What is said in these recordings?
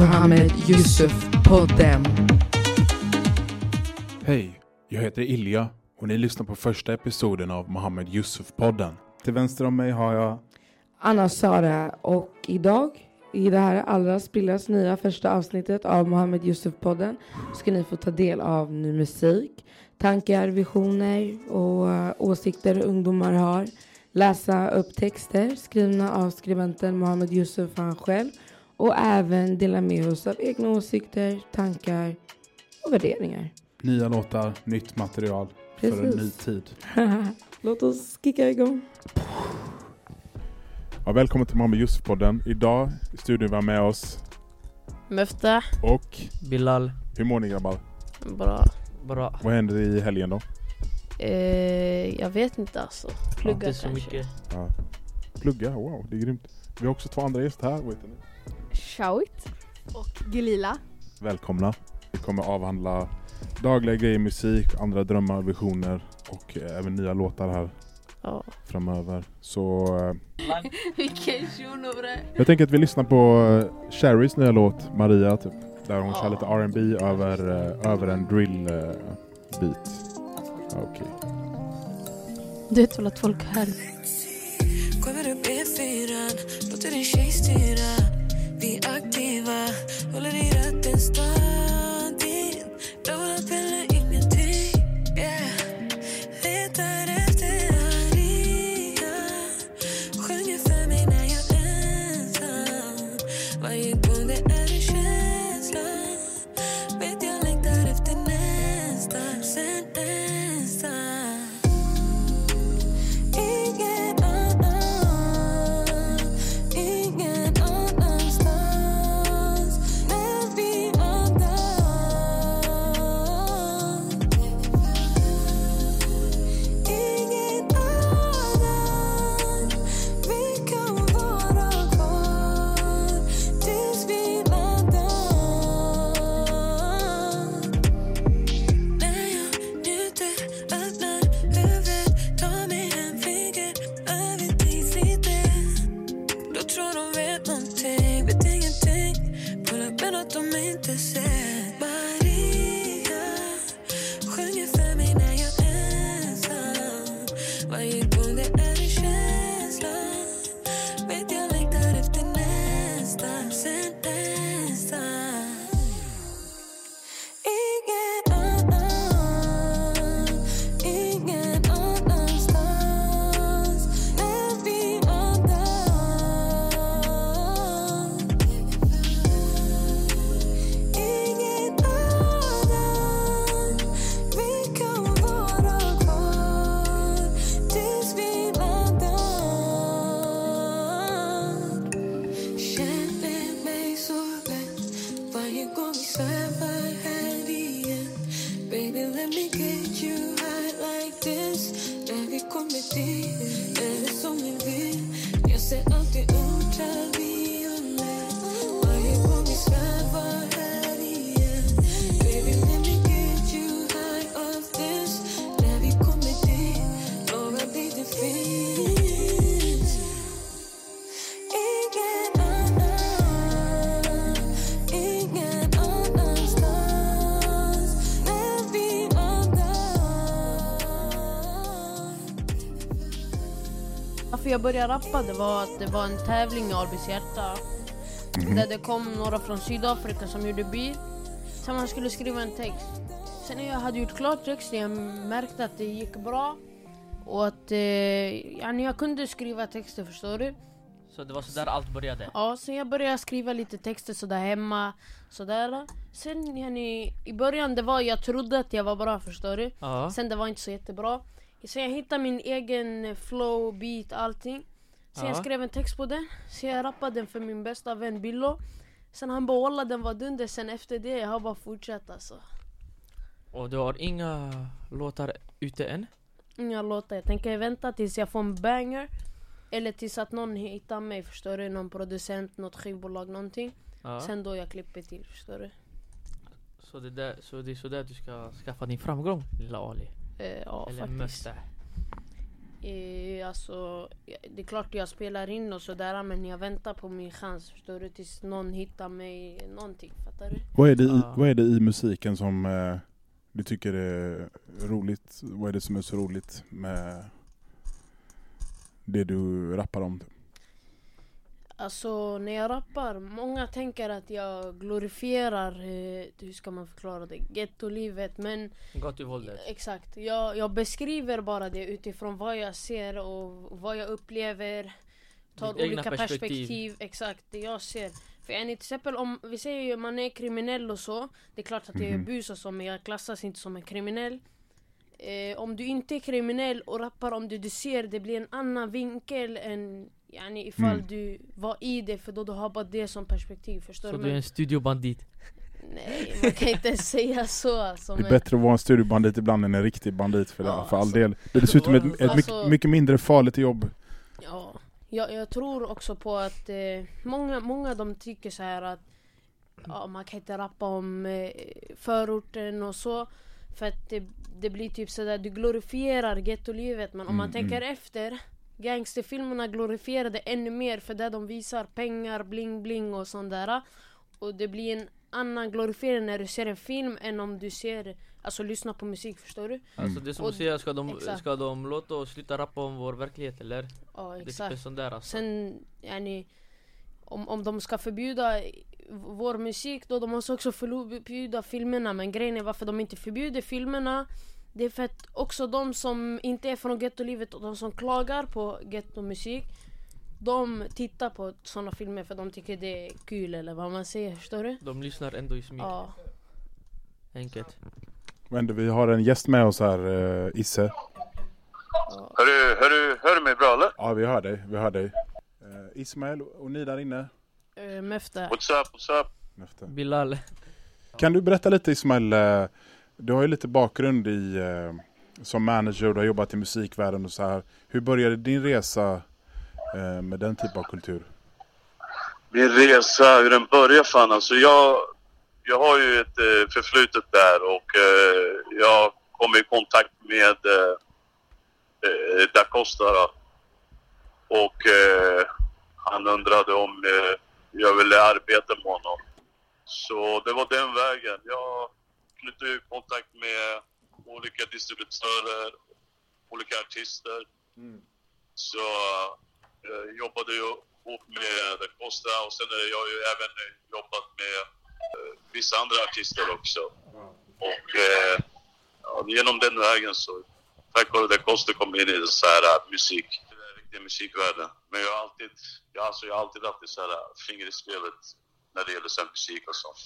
Mohammed Yusuf-podden. Hej, jag heter Ilja och ni lyssnar på första episoden av Mohammed Yusuf-podden. Till vänster om mig har jag Anna Sara och idag i det här allra spillans nya första avsnittet av Mohammed Yusuf-podden ska ni få ta del av ny musik, tankar, visioner och eh, åsikter ungdomar har. Läsa upp texter skrivna av skribenten Mohammed Yusuf han själv och även dela med oss av egna åsikter, tankar och värderingar. nya låtar, nytt material för en Precis. ny tid. Låt oss kicka igång. Ja, välkommen till Mohammed Yusuf-podden. Idag i studion vi har med oss Möfta, och Bilal, hur mår ni grabbar? bra. bra. Vad händer i helgen då? Eh, jag vet inte alltså. Plugga Inte så kanske. mycket. Ja. Plugga, wow det är grymt. Vi har också två andra gäster här. Heter ni? Shout och Gelila. Välkomna. Vi kommer avhandla dagliga grejer, musik, andra drömmar, visioner och eh, även nya låtar här Ja. framöver. Så eh, Vilken jag tänker att vi lyssnar på eh, Sherrys nya låt Maria typ. Där hon kör Ja. lite R&B över, över en drill beat. Ja, Okej. Du vet väl att folk här Kommer upp E4, låter din tjej styra ensam Varje gång det är började rappa det var att det var en tävling i Albys hjärta. Där det kom några från Sydafrika som gjorde beat. Sen man skulle skriva en text. Sen när jag hade gjort klart texten jag märkte att det gick bra. Och att eh, jag kunde skriva texter förstår du. Så det var så där allt började? Ja, sen jag började skriva lite texter sådär hemma. Sådär. Sen yani, i början det var jag trodde att jag var bra förstår du. Ja. Sen det var inte så jättebra. Sen jag hittade min egen flow, beat, allting. Sen jag Ja. skrev en text på den. Sen jag rappade den för min bästa vän Billo. Sen han bara "Walla, den var dunder. Sen efter det jag har bara fortsatt alltså. Och du har inga låtar ute än? Inga låtar. Jag tänker vänta tills jag får en banger. Eller tills att någon hittar mig förstår du. Någon producent, något skivbolag, någonting. Ja. Sen då jag klipper till förstår du. Så, det där, så det är så där du ska skaffa din framgång lilla Ali? Eh, ja Eller faktiskt. Möste? Eh, alltså, det är klart jag spelar in och sådär men jag väntar på min chans förstår du tills någon hittar mig någonting, fattar du? Vad är det i, Ja. vad är det i musiken som eh, du tycker är roligt? Vad är det som är så roligt med det du rappar om? Alltså när jag rappar, många tänker att jag glorifierar, eh, hur ska man förklara det, gettolivet men Gatuvåldet. exakt, jag, jag beskriver bara det utifrån vad jag ser och vad jag upplever Tar Ditt olika perspektiv. perspektiv. exakt det jag ser För yani, till exempel om vi säger ju man är kriminell och så Det är klart att jag är Mhm. bus och så men jag klassas inte som en kriminell eh, Om du inte är kriminell och rappar om det du ser det blir en annan vinkel än Yani ifall Mm. du var i det för då du har bara det som perspektiv förstår Så du? du är en studiobandit. nej man kan inte säga så alltså, Det är men, bättre att vara en studiebandit ibland än en riktig bandit för, Ja, för all alltså- del. Det är dessutom ett, ett Alltså- mycket, mycket mindre farligt jobb. Ja, jag, jag tror också på att eh, många, många de tycker så här att ja, man kan inte rappa om eh, förorten och så. För att det, det blir typ sådär, du glorifierar gettolivet men om man Mm, tänker efter Gangsterfilmerna glorifierar det ännu mer för där de visar pengar, bling bling och sånt där. Och det blir en annan glorifiering när du ser en film än om du ser, alltså lyssnar på musik förstår du? Alltså det är som att säga, ska de, exakt. ska de låta oss sluta rappa om vår verklighet eller? Ja Det är typ exakt. en sån där alltså. Sen, yani, om, om de ska förbjuda vår musik då, de måste också förbjuda filmerna. Men grejen är varför de inte förbjuder filmerna det är för att också de som inte är från gettolivet och de som klagar på gettomusik De tittar på såna filmer för de tycker det är kul eller vad man säger, förstår du? De lyssnar ändå i smyg. Ja, Enkelt. Men vi har en gäst med oss här, eh, Isse. ja. Hör du, hör du, hör du mig bra eller? Ja, vi hör dig. Vi hör dig. Eh, Ismail och ni där inne. Uh, Mefta What's up, what's up? Efter. Bilal. Kan du berätta lite Ismail, du har ju lite bakgrund i eh, som manager och du har jobbat i musikvärlden och så här. Hur började din resa eh, med den typen av kultur? Min resa, hur den började fan alltså. Jag, jag har ju ett eh, förflutet där och eh, jag kom i kontakt med eh, eh Da Costa då. Och eh, han undrade om eh, jag ville arbeta med honom. Så det var den vägen. Jag i kontakt med olika distributörer, olika artister. Så jag jobbade ju ihop med Da Costa och sen har jag ju även jobbat med eh, vissa andra artister också. Och eh, ja, genom den vägen så tack vare Da Costa kom in i så här eh, musik, den riktiga musikvärlden. Men jag har alltid, jag, alltså, jag har alltid haft ett så här eh, finger i spelet när det gäller så här musik och sånt.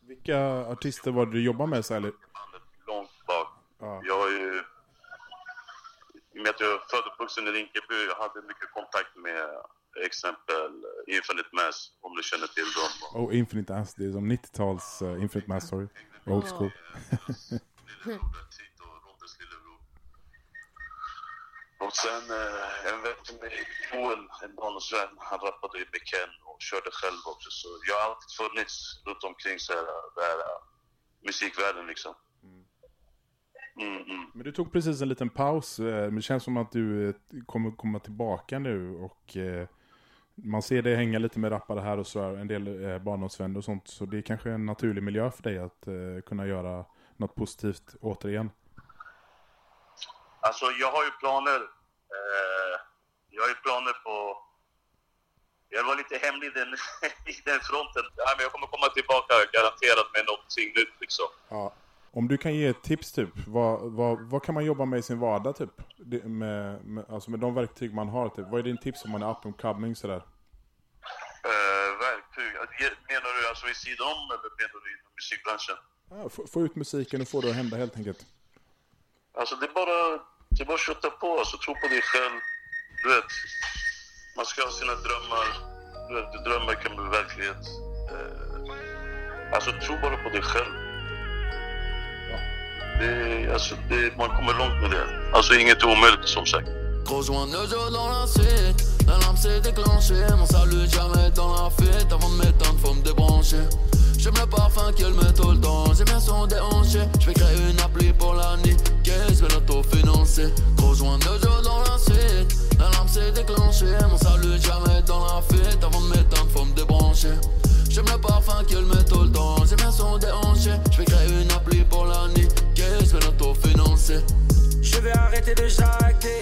Vilka artister var det du jobbade med Sally? Långt bak. Ja. Jag har ju... I och med att jag är född och uppvuxen i Rinkeby, jag hade mycket kontakt med exempel Infinite Mass, om du känner till dem. Oh, Infinite Ass, det är som 90-tals uh, Infinite Mass, sorry. Old school. Och sen eh, vän till mig, Joel, en barndomsvän, han rappade ju med Ken och körde själv också. Så jag har alltid funnits runt omkring så här, här eh, musikvärlden liksom. Mm, mm. Men du tog precis en liten paus, eh, men det känns som att du eh, kommer komma tillbaka nu och eh, man ser dig hänga lite med rappare här och så, här, en del eh, barndomsvänner och sånt, så det är kanske en naturlig miljö för dig att eh, kunna göra något positivt återigen. Alltså jag har ju planer. Eh, jag har ju planer på... Jag var lite hemlig i den, i den fronten. Ja, men jag kommer komma tillbaka garanterat med någonting nytt liksom. Ja. Om du kan ge ett tips typ, vad, vad, vad kan man jobba med i sin vardag typ? Det, med, med, alltså med de verktyg man har typ. Vad är din tips om man är up and coming sådär? Eh, verktyg. Menar du alltså vid sidan om eller menar du inom musikbranschen? Ja, få, få ut musiken och få det att hända helt enkelt. Alltså det är bara, det är bara att kötta på, alltså tro på dig själv. Du vet, man ska ha sina drömmar. Du vet, drömmar kan bli verklighet. Eh, alltså tro bara på dig själv. Det, alltså, det, man kommer långt med det. Alltså inget är omöjligt som sagt. Rejoins-le dans la suite, la lampe s'est déclenchée. Mon salut jamais dans la fuite avant de m'éteindre, faut me débrancher. J'aime le parfum qu'elle met tout le temps. J'aime bien son déhanché. J'vais créer une appli pour la niquer. J'vais l'auto-financer. Gros joint de jeu dans la suite. L'alarme s'est déclenchée. Mon salut jamais dans la fuite. Avant de m'éteindre, faut me débrancher. J'aime le parfum qu'elle met tout le temps. J'aime bien son déhanché. J'vais créer une appli pour la niquer. J'vais l'auto-financer. Je vais arrêter de jacter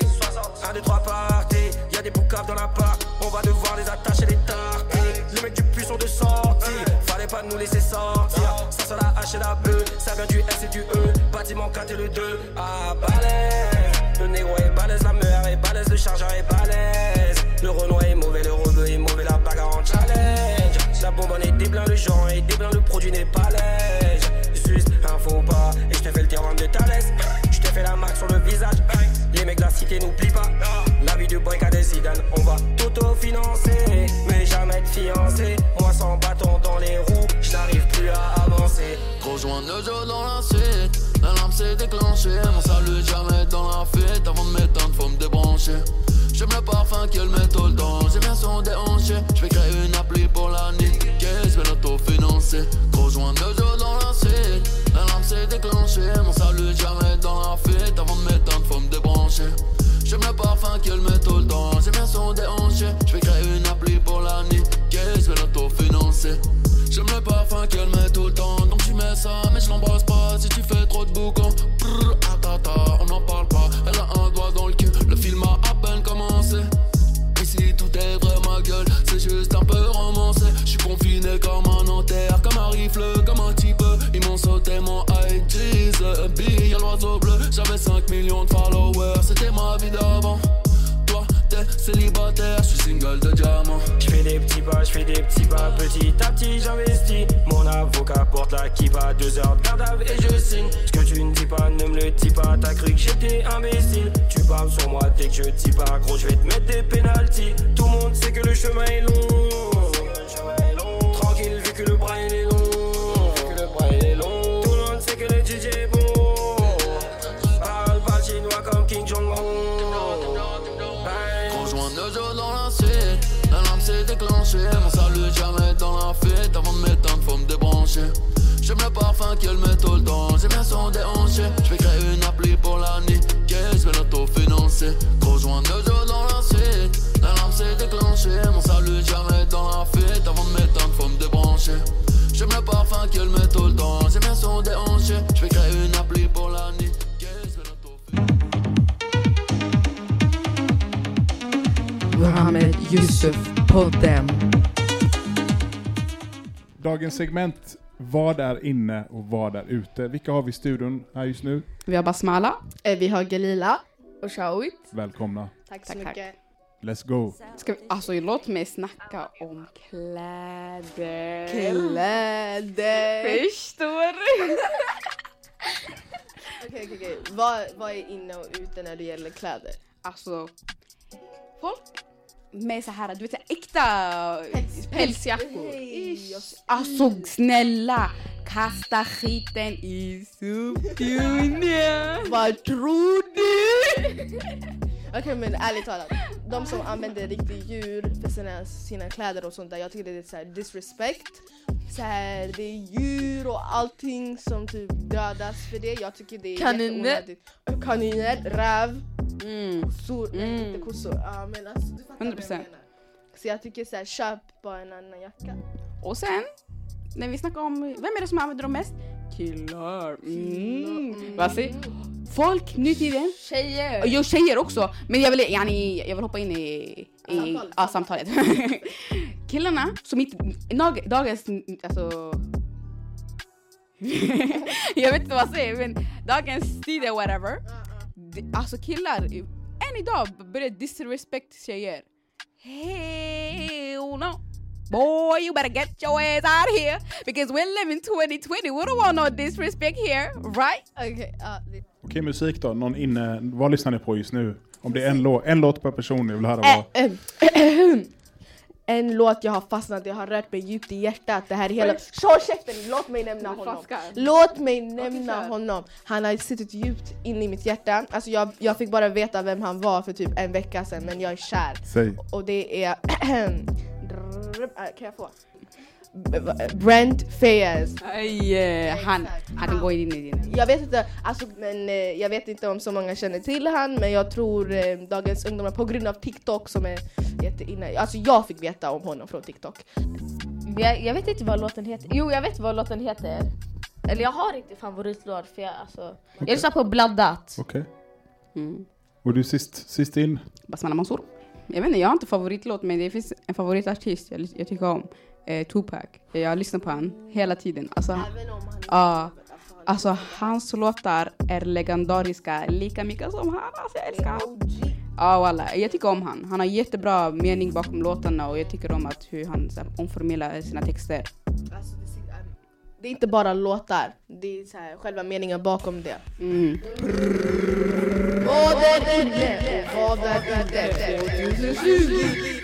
1, 2, 3 parties Y'a des boucaves dans la part On va devoir les attacher les tarpilles Les mecs du puissant de sortie Pas nous laisser sortir. Ça sur la H et la B Ça vient du S et du E. Bâtiment 4 et le 2 Ah balèze. Le négro est balèze La mère est balèze Le chargeur est balèze. Le Renault est mauvais Le rebeu est mauvais La bagarre en challenge. La bonbonne est déblin Le genre est déblin Le produit n'est pas lège Juste un faux pas Et je te fais le terrain de Thalès Je te fais la marque sur le visage. Les mecs de la cité n'oublient pas. La vie du break Zidane On va Déclenchée. Mon salut jamais dans la fuite. Avant de m'éteindre, faut me débrancher. J'aime le parfum qu'elle met tout le temps. J'aime bien son déhanché. J'vais créer une appli pour la niquer. J'vais l'auto-financer. Gros joint de jeu dans la suite. L'alarme s'est déclenchée. Mon salut jamais dans la fuite. Avant de m'éteindre, faut me débrancher. J'aime le parfum qu'elle met tout le temps. J'aime bien son déhanché. J'vais créer une appli pour la niquer. J'vais l'auto-financer. J'aime le parfum qu'elle met tout le temps. Donc tu mets ça, mais je l'embrasse pas. Si tu fais un. Je suis confiné comme un enterre, comme un rifle, comme un type. Ils m'ont sauté mon IG, the bee, y'a l'oiseau bleu. J'avais 5 millions de followers, c'était ma vie d'avant. Toi, t'es célibataire, je suis single de diamant. Je fais des petits pas, je fais des petits pas, petit à petit j'investis. Mon avocat porte la kippa, deux heures de garde et je signe. Ce que tu ne dis pas, ne me le dis pas, t'as cru que j'étais imbécile. Tu parles sur moi dès que je dis pas, gros, je vais te mettre des pénalties. Tout le monde sait que le chemin est long. Tranquille, vu que le bras il est long. Tout le monde sait que le DJ est bon. Parle chinois comme King Jong-un. Joint de jeu dans la suite. L'alarme s'est déclenchée. Mon salut jamais dans la fuite. Avant de m'éteindre, faut me débrancher. J'aime le parfum qu'elle met tout le temps. J'aime bien son déhanché. J'vais créer une appli pour la niquer. J'vais l'auto-financer. Gros joint de jeu dans la suite. L'alarme s'est déclenchée. Mon salut jamais le parfum qu'elle met tout le temps. J'aime bien son déhanché. J'vais créer une appli pour la niquer. J'vais l'auto-financer. Mohammed Yusuf podden. Dagens segment, vad är inne och vad är ute? Vilka har vi i studion här just nu? Vi har Basmala. Eh, Vi har Galila. Och Shawit. Välkomna. Tack så Tack, tack. Let's go. Ska vi, alltså låt mig snacka om kläder. Kläder. Förstår du? Okej, okej, okej. Vad, vad är inne och ute när det gäller kläder? Alltså, folk med så här, du vet så här, äkta pälsjackor. Hej, jag- Alltså snälla, kasta skiten i soptunnan. Vad tror du? Okej men ärligt talat, de som använder riktigt djur för sina, sina kläder och sånt där, jag tycker det är så här disrespect. Så här, det är djur och allting som typ dödas för det. Jag tycker det är Kaniner. jätteonödigt. Kaniner, räv, Mm. kossor, nej Mm. inte kossor. Ja men alltså du fattar vad jag 100%. menar. Så jag tycker så här, köp bara en annan jacka. Och sen, när vi snackar om, vem är det som använder dem mest? Killar. Mm. Vad säger Folk nu tiden, Tjejer! jag tjejer också, men jag vill, yani, jag vill hoppa in i, i Samtalet. ja, samtalet. Killarna som inte, dag, dagens, alltså jag vet inte vad jag säger men dagens tid är whatever. Alltså killar, än idag börjar disrespect tjejer. Hell no. Boy, you better get your ass out of here because we're living 2020. We don't want no disrespect here, right? Okej, ja, det- Okej, musik då. Någon inne. Vad lyssnar ni på just nu? Om det är en låt, en låt per person, jag vill höra vad. Äh, ähm, En låt jag har fastnat, jag har rört mig djupt i hjärtat. Det här är hela... Så käften! Låt mig nämna honom. Låt mig nämna honom. Han har suttit djupt in i mitt hjärta. Alltså jag, jag fick bara veta vem han var för typ en vecka sedan, men jag är kär. Säg. Och det är... Äh, kan jag få? Brent Fayez. Aj, eh, han, han kan gå in i din. Jag vet inte, alltså, men, eh, jag vet inte om så många känner till han, men jag tror eh, dagens ungdomar på grund av TikTok som är jätteinne. Alltså jag fick veta om honom från TikTok. Jag, jag vet inte vad låten heter. Jo, jag vet vad låten heter. Eller jag har inte favoritlåt för jag alltså... Jag lyssnar på blandat. Okej. Mm. Och du sist, sist in? Basmana Mansour. Jag vet inte, jag har inte favoritlåt men det finns en favoritartist jag, jag tycker om. Eh, Tupac. Jag lyssnar på han hela tiden. Alltså, ja, alltså hans låtar är legendariska lika mycket som han. Alltså, jag älskar han. Ja walla, jag tycker om han. Han har jättebra mening bakom låtarna och jag tycker om att hur han så här, omformulerar sina texter. Det är inte bara låtar, det är så här, själva meningen bakom det. Mm. Vad är inne? Vad är ute? 2020!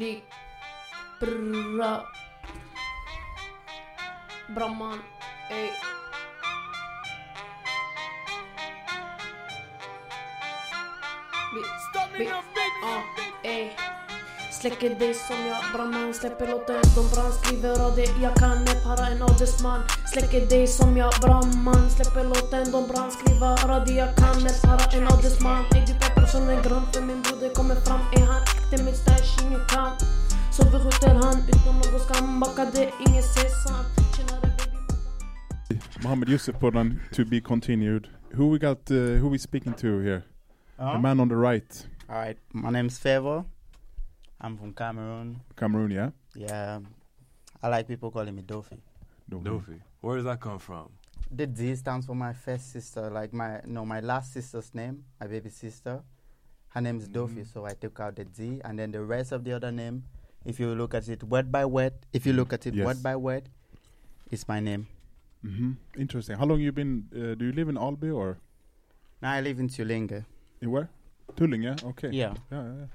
J Lik Bra. Brahman. Ey. Släcker dig som jag Brahman. Släpper låten de brand skriver av det Jag kan para en adelsman. Släcker dig som jag Brahman. Släpper låten de brand skriver av det Jag kan para en adelsman. Ey du peppar som en gran För min broder kommer fram Är han äkta med stash ingen kamp Så vi skjuter han utan någon skam Backade ingen sesam Mohammed Yusuf Podan, to be continued. Who we got, uh, who we speaking to here? Ja. The man on the right. Alright, my name's Favor. I'm from Cameroon. Cameroon, yeah? Yeah. I like people calling me Dofi. Dofi. Where does that come from? The D stands for my first sister, like my no, my last sister's name, my baby sister. Her name is Dofi, so I took out the Z, and then the rest of the other name. If you look at it word by word, if you look at it Yes. word by word, it's my name. hmm Interesting. How long you been? Uh, do you live in Alby or Now I live in Tullinge. in where? Tullinge. Okay. Yeah. Yeah. yeah.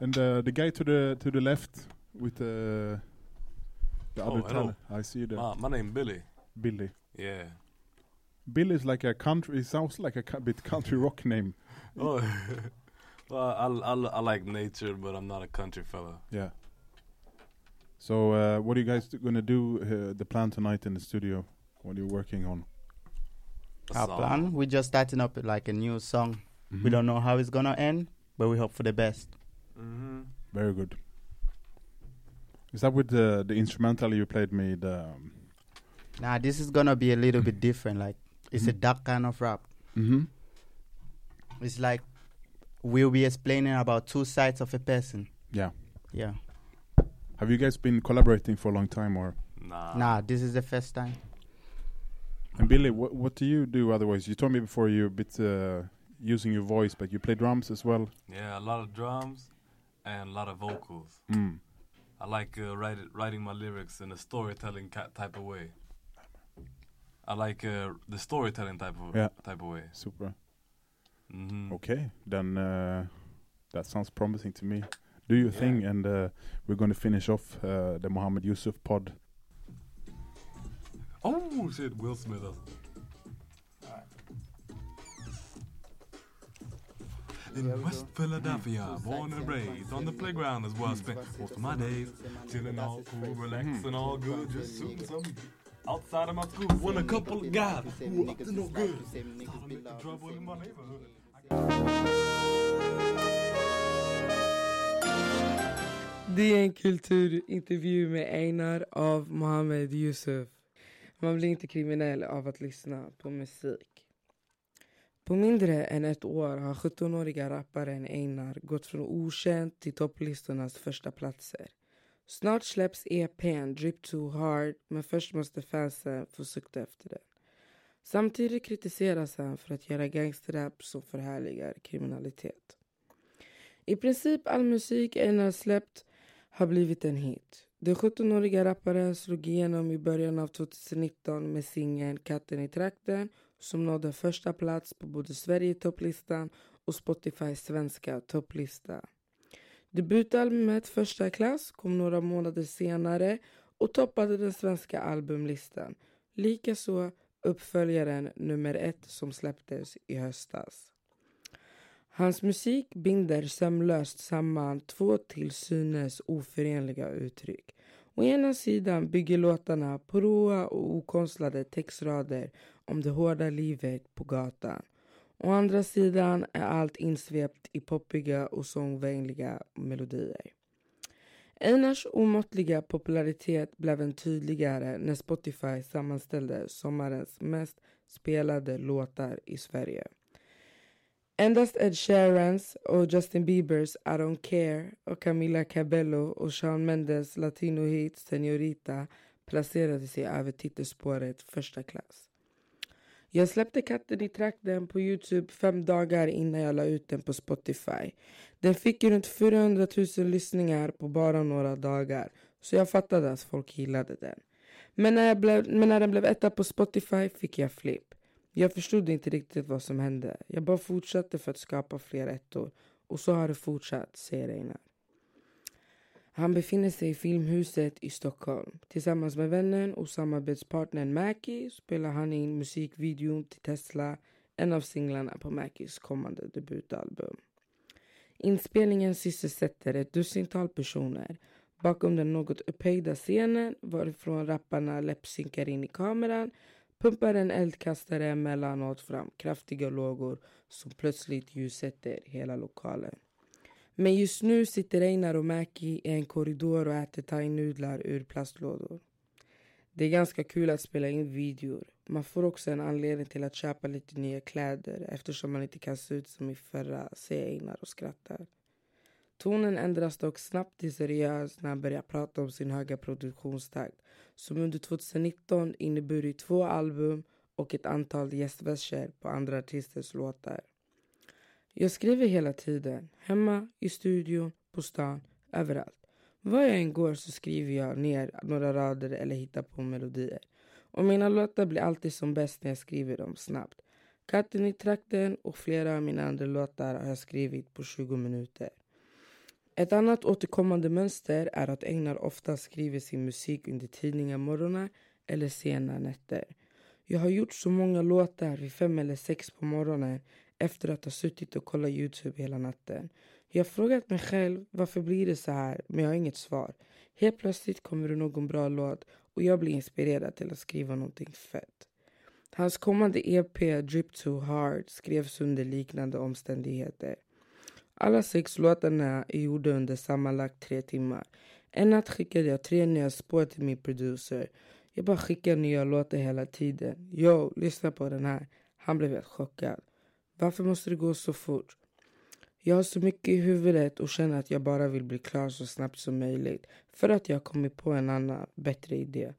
And uh, the guy to the to the left with the the Oh, other hello. I see the My, my name Billy. Billy. Yeah. Billy is like a country. It sounds like a bit country rock name. Oh, well, I, I, I like nature, but I'm not a country fella. Yeah. So uh, what are you guys gonna do? Uh, the plan tonight in the studio? What are you working on? Our plan, we're just starting up like a new song. Mhm. We don't know how it's gonna end, but we hope for the best. Mm-hmm. Very good. Is that with the the instrumental you played me? The um, Now this is gonna be a little bit different. Like it's a dark kind of rap. Mhm. It's like we'll be explaining about two sides of a person. yeah. Yeah. Have you guys been collaborating for a long time, or? Nah. Nah, this is the first time. And Billy, what what do you do otherwise? You told me before you're a bit uh, using your voice, but you play drums as well. Yeah, a lot of drums and a lot of vocals. Mm. I like uh, write, writing my lyrics in a storytelling ca- type of way. I like uh, the storytelling type of Yeah. type of way. Super. Mhm. Okay, then uh, that sounds promising to me. Do your thing, and uh, we're going to finish off uh, the Mohammed Yusuf pod. Oh shit, Will Smith. In West Philadelphia, born and raised, on the playground is where I spent most of my days. Chilling all cool, relaxing all good, just shooting some outside of my school. When a couple of guys who up to no good trouble in my neighborhood. Det är en kulturintervju med Einar av Mohammed Yusuf. Man blir inte kriminell av att lyssna på musik. På mindre än ett år har 17-åriga rapparen Einar gått från okänd till topplistornas första platser. Snart släpps EPn Drip Too Hard men först måste fansen få sukta efter den. Samtidigt kritiseras han för att göra gangsterrap som förhärligar kriminalitet. I princip all musik Einar släppt har blivit en hit. Den 17-åriga rapparen slog igenom i början av 2019 med singeln Katten i trakten som nådde första plats på både Sverige-topplistan och Spotifys svenska topplista. Debutalbumet Första klass kom några månader senare och toppade den svenska albumlistan. Likaså uppföljaren nummer ett som släpptes i höstas. Hans musik binder sömlöst samman två till synes oförenliga uttryck. Å ena sidan bygger låtarna på råa och okonstlade textrader om det hårda livet på gatan. Å andra sidan är allt insvept i poppiga och sångvänliga melodier. Einars omåttliga popularitet blev än tydligare när Spotify sammanställde sommarens mest spelade låtar i Sverige. Endast Ed Sheerans och Justin Biebers I Don't Care och Camila Cabello och Shawn Mendes latino-hit Senorita placerade sig över titelspåret första klass. Jag släppte katten i trakten på Youtube fem dagar innan jag la ut den på Spotify. Den fick runt 400 000 lyssningar på bara några dagar så jag fattade att folk gillade den. Men när, jag blev, men när den blev etta på Spotify fick jag flipp. Jag förstod inte riktigt vad som hände. Jag bara fortsatte för att skapa fler ettor. Och så har det fortsatt, säger Einar. Han befinner sig i Filmhuset i Stockholm. Tillsammans med vännen och samarbetspartnern Mackie spelar han in musikvideon till Tesla, en av singlarna på Mackies kommande debutalbum. Inspelningen sysselsätter ett dussintal personer. Bakom den något upphöjda scenen varifrån rapparna läppsynkar in i kameran pumpar en eldkastare emellanåt fram kraftiga lågor som plötsligt ljussätter hela lokalen. Men just nu sitter Einar och Mäki i en korridor och äter thainudlar ur plastlådor. Det är ganska kul att spela in videor. Man får också en anledning till att köpa lite nya kläder eftersom man inte kan se ut som i förra, säger Einar och skrattar. Tonen ändras dock snabbt till seriös när han börjar prata om sin höga produktionstakt som under 2019 inneburit två album och ett antal gästverser på andra artisters låtar. Jag skriver hela tiden, hemma, i studion, på stan, överallt. Var jag än går så skriver jag ner några rader eller hittar på melodier. Och mina låtar blir alltid som bäst när jag skriver dem snabbt. Katten i trakten och flera av mina andra låtar har jag skrivit på 20 minuter. Ett annat återkommande mönster är att Engnar ofta skriver sin musik under tidiga morgnar eller sena nätter. Jag har gjort så många låtar vid fem eller sex på morgonen efter att ha suttit och kollat Youtube hela natten. Jag har frågat mig själv varför blir det så här, men jag har inget svar. Helt plötsligt kommer det någon bra låt och jag blir inspirerad till att skriva någonting fett. Hans kommande EP Drip Too Hard skrevs under liknande omständigheter. Alla sex låtarna är gjorda under sammanlagt tre timmar. En natt skickade jag tre nya spår till min producer. Jag bara skickar nya låtar hela tiden. Yo, lyssna på den här. Han blev helt chockad. Varför måste det gå så fort? Jag har så mycket i huvudet och känner att jag bara vill bli klar så snabbt som möjligt för att jag har kommit på en annan, bättre idé.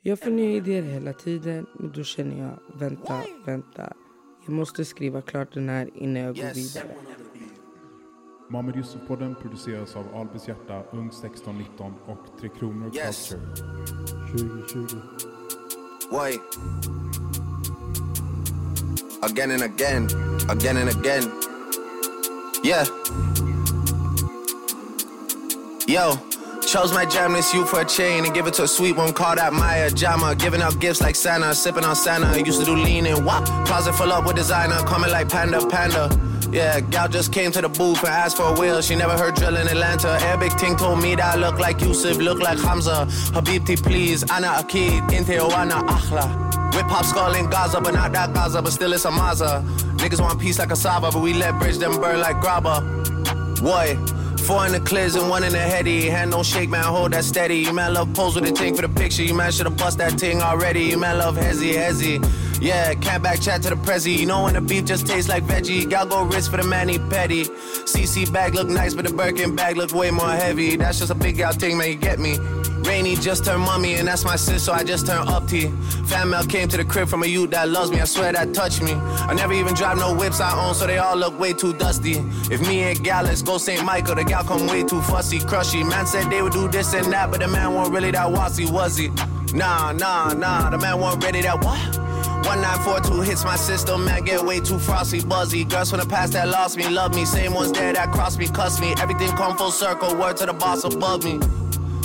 Jag får nya idéer hela tiden men då känner jag, vänta, vänta. Jag måste skriva klart den här innan jag går vidare. Mohamed Yusuf-podden produceras av Albers Hjärta, Ung 1619 och Tre Kronor Yes. Culture. 2020. Why? Again and again, again and again. Yeah. Yo, chose my jam this you for a chain and give it to a sweet one called out Maya Jama. Giving out gifts like Santa, sipping on Santa. Used to do lean and wop. Closet full up with designer, coming like Panda Panda. Yeah, gal just came to the booth and asked for a wheel. She never heard drill in Atlanta. Arabic ting told me that I look like Yusuf, look like Hamza. Habibti, please. Ana Akid, Inte Oana Akhla. Whip hop skull in Gaza, but not that Gaza, but still it's a Maza. Niggas want peace like a Saba, but we let bridge them burn like grabba. Boy, four in the clears and one in the heady. Hand don't shake, man, hold that steady. You man love pose with a ting for the picture. You man should've bust that ting already. You man love hezzy, hezzy. Yeah, can't back chat to the prezi. You know when the beef just tastes like veggie. Gal go wrist for the manny petty. CC bag look nice, but the Birkin bag look way more heavy. That's just a big gal thing, man, you get me. Rainy just turned mummy, and that's my sis, so I just turned up T. Fan mail came to the crib from a youth that loves me, I swear that touched me. I never even drive no whips I own, so they all look way too dusty. If me and gal, let's go St. Michael, the gal come way too fussy, crushy. Man said they would do this and that, but the man wasn't really that wassy, was he? Nah, nah, nah, the man wasn't ready that what? 1942 hits my system, man, get way too frosty, buzzy. Girls from the past that lost me, love me. Same ones there that crossed me, cuss me. Everything come full circle, word to the boss above me.